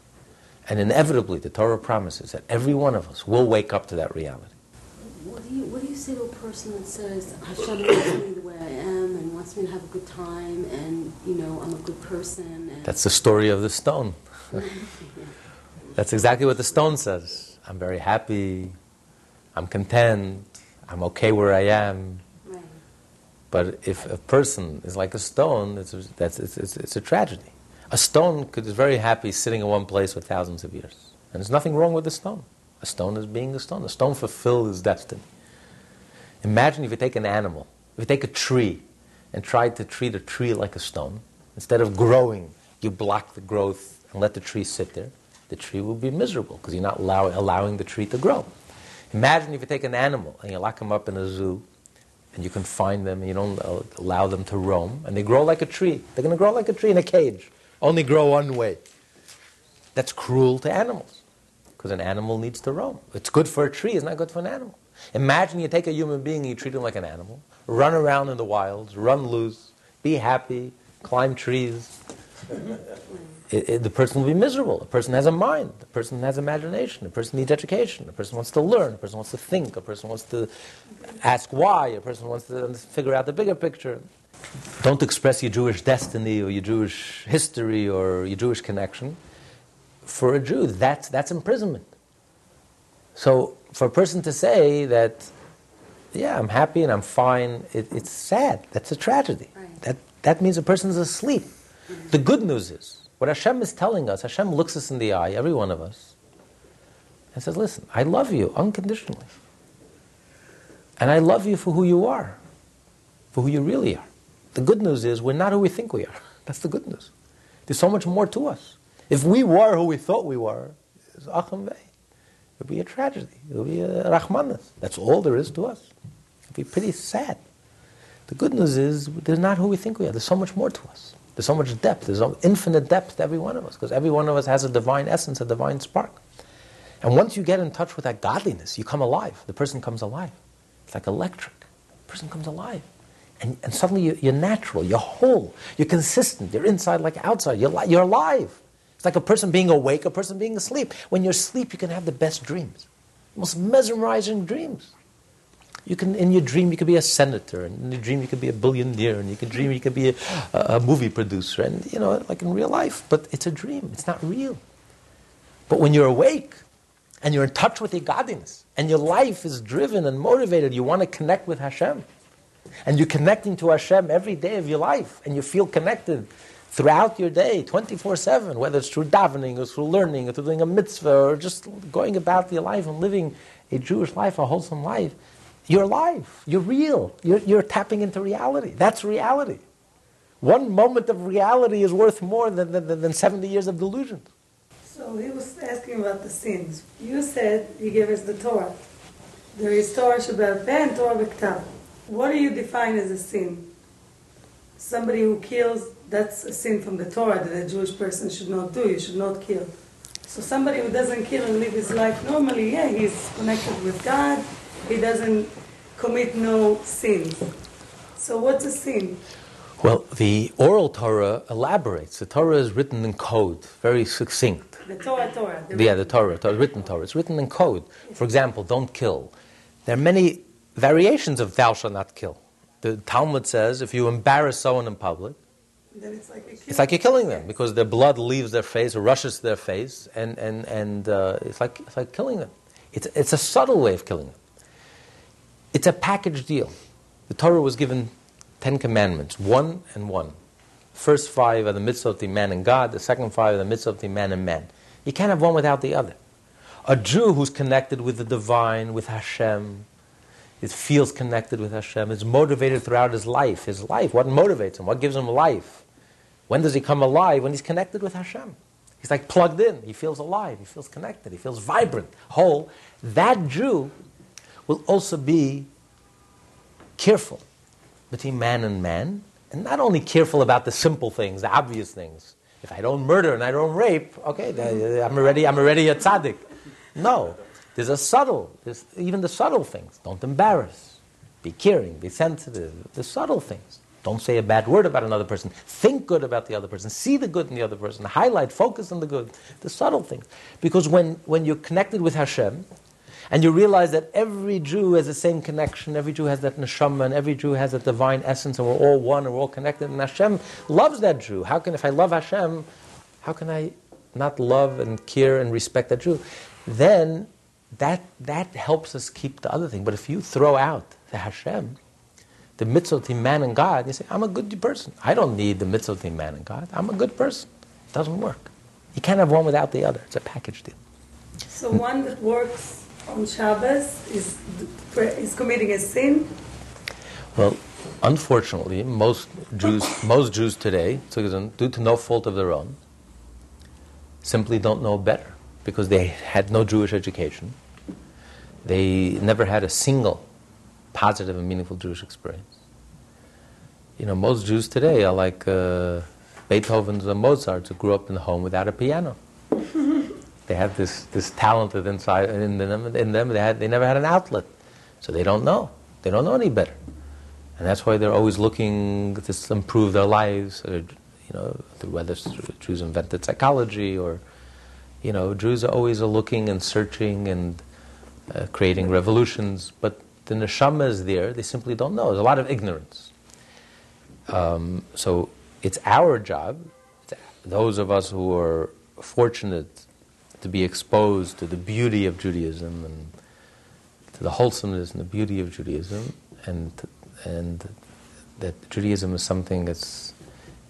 B: And inevitably, the Torah promises that every one of us will wake up to that reality.
F: What do you What do you say to a person that says Hashem wants me the way I am and wants me to have a good time and you know I'm a good person? And
B: That's the story of the stone. That's exactly what the stone says. I'm very happy. I'm content. I'm okay where I am.
F: right.
B: But if a person is like a stone, it's a, that's, it's, it's, it's a tragedy. A stone could is very happy sitting in one place for thousands of years. And there's nothing wrong with the stone. A stone is being a stone. A stone fulfilled its destiny. Imagine if you take an animal, if you take a tree and try to treat a tree like a stone, instead of growing, you block the growth and let the tree sit there, the tree will be miserable because you're not allow, allowing the tree to grow. Imagine if you take an animal and you lock them up in a zoo and you confine them and you don't allow them to roam and they grow like a tree. They're going to grow like a tree in a cage, only grow one way. That's cruel to animals because an animal needs to roam. It's good for a tree, it's not good for an animal. Imagine you take a human being and you treat him like an animal, run around in the wilds, run loose, be happy, climb trees. It, it- the person will be miserable. A person has a mind. A person has imagination. A person needs education. A person wants to learn. A person wants to think. A person wants to ask why. A person wants to figure out the bigger picture. Don't express your Jewish destiny or your Jewish history or your Jewish connection. For a Jew, that's, that's imprisonment. So for a person to say that, yeah, I'm happy and I'm fine, it, it's sad. That's a tragedy.
F: Right.
B: That, that means a person's asleep. The good news is, what Hashem is telling us, Hashem looks us in the eye, every one of us, and says, listen, I love you unconditionally. And I love you for who you are, for who you really are. The good news is, we're not who we think we are. That's the good news. There's so much more to us. If we were who we thought we were, it's Acham Vei. It would be a tragedy. It would be a Rachmanis. That's all there is to us. It would be pretty sad. The good news is they're not who we think we are. There's so much more to us. There's so much depth. There's so infinite depth to every one of us because every one of us has a divine essence, a divine spark. And once you get in touch with that godliness, you come alive. The person comes alive. It's like electric. The person comes alive. And, and suddenly you, you're natural, you're whole, you're consistent, you're inside like outside, you're, li- you're alive. It's like a person being awake, a person being asleep. When you're asleep, you can have the best dreams, the most mesmerizing dreams. You can, in your dream, you could be a senator, and in your dream, you could be a billionaire, and you could dream you could be a, a movie producer, and you know, like in real life. But it's a dream; it's not real. But when you're awake, and you're in touch with your godliness, and your life is driven and motivated, you want to connect with Hashem, and you're connecting to Hashem every day of your life, and you feel connected throughout your day, 24 7, whether it's through davening or through learning or through doing a mitzvah or just going about your life and living a Jewish life, a wholesome life, you're alive. You're real. You're, you're tapping into reality. That's reality. One moment of reality is worth more than, than, than 70 years of delusions.
I: So he was asking about the sins. You said he gave us the Torah. There is Torah Shabbat and Torah B'Ktav. What do you define as a sin? Somebody who kills, that's a sin from the Torah that a Jewish person should not do. You should not kill. So somebody who doesn't kill and live his life normally, yeah, he's connected with God. He doesn't commit no sins. So what's a sin?
B: Well, the oral Torah elaborates. The Torah is written in code, very succinct.
I: The Torah, Torah. The
B: Yeah, the Torah, Torah, written Torah. It's written in code. For example, don't kill. There are many variations of thou shalt not kill. The Talmud says if you embarrass someone in public,
I: Then it's like
B: it's like you're killing them because their blood leaves their face or rushes to their face, and, and, and uh, it's, like, it's like killing them. It's, it's a subtle way of killing them. It's a package deal. The Torah was given Ten Commandments, one and one. First five are the mitzvot of the man and God, the second five are the mitzvot of the man and man. You can't have one without the other. A Jew who's connected with the divine, with Hashem, it feels connected with Hashem, is motivated throughout his life. His life, what motivates him? What gives him life? When does he come alive? When he's connected with Hashem. He's like plugged in. He feels alive. He feels connected. He feels vibrant, whole. That Jew will also be careful between man and man, and not only careful about the simple things, the obvious things. If I don't murder and I don't rape, okay, I'm already, I'm already a tzaddik. No, there's a subtle, there's even the subtle things. Don't embarrass. Be caring, be sensitive. The subtle things. Don't say a bad word about another person. Think good about the other person. See the good in the other person. Highlight, focus on the good. The subtle things. Because when, when you're connected with Hashem, and you realize that every Jew has the same connection, every Jew has that neshama, and every Jew has that divine essence, and we're all one, and we're all connected, and Hashem loves that Jew. How can, if I love Hashem, how can I not love and care and respect that Jew? Then that, that helps us keep the other thing. But if you throw out the Hashem, the mitzvot between man and God, you say, I'm a good person. I don't need the mitzvot between man and God. I'm a good person. It doesn't work. You can't have one without the other. It's a package deal.
I: So one that works on Shabbos is, is committing a sin.
B: Well, unfortunately, most Jews, most Jews today, due to no fault of their own, simply don't know better because they had no Jewish education. They never had a single positive and meaningful Jewish experience. You know, most Jews today are like uh, Beethoven's or Mozart's who grew up in a home without a piano. They have this, this talent inside in them, in them. They, had, they never had an outlet, so they don't know. They don't know any better, and that's why they're always looking to improve their lives. Or, you know, whether Jews invented psychology or, you know, Jews are always looking and searching and uh, creating revolutions, but the neshama is there. They simply don't know. There's a lot of ignorance. Um, so it's our job, those of us who are fortunate to be exposed to the beauty of Judaism and to the wholesomeness and the beauty of Judaism, and and that Judaism is something that's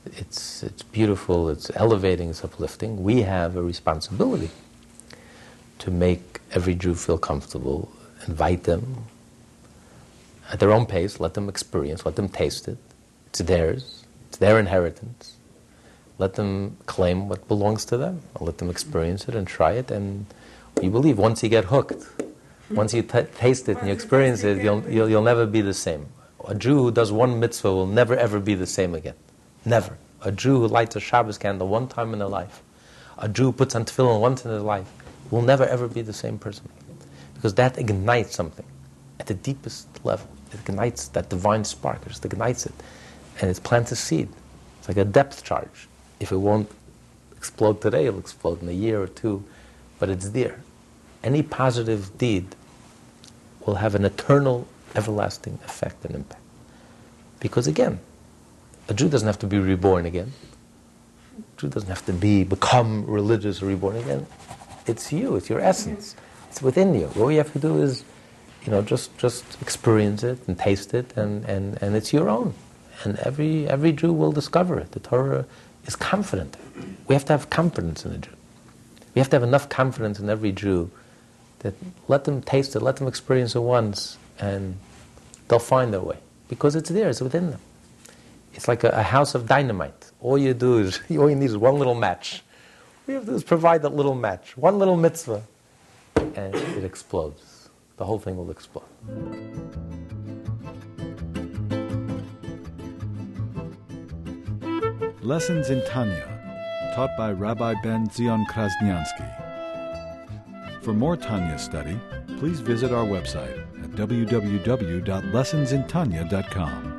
B: it's it's beautiful, it's elevating, it's uplifting. We have a responsibility to make every Jew feel comfortable, invite them at their own pace, let them experience, let them taste it. It's theirs, it's their inheritance. Let them claim what belongs to them. Let them experience it and try it. And you believe once you get hooked, once you t- taste it and you experience it, you'll, you'll, you'll never be the same. A Jew who does one mitzvah will never ever be the same again. Never. A Jew who lights a Shabbos candle one time in their life, a Jew who puts on tefillin once in his life, will never ever be the same person. Because that ignites something at the deepest level. It ignites that divine spark, it just ignites it. And it plants a seed. It's like a depth charge. If it won't explode today, it'll explode in a year or two, but it's there. Any positive deed will have an eternal, everlasting effect and impact. Because again, a Jew doesn't have to be reborn again. A Jew doesn't have to be become religious or reborn again. It's you, it's your essence. It's within you. All you have to do is, you know, just just experience it and taste it and, and, and it's your own. And every every Jew will discover it. The Torah is confident. We have to have confidence in the Jew. We have to have enough confidence in every Jew that let them taste it, let them experience it once, and they'll find their way. Because it's there, it's within them. It's like a, a house of dynamite. All you do is, all you need is one little match. All you have to do is provide that little match, one little mitzvah, and it explodes. The whole thing will explode.
A: Lessons in Tanya, taught by Rabbi Ben Zion Krasniansky. For more Tanya study, please visit our website at www.lessonsintanya.com.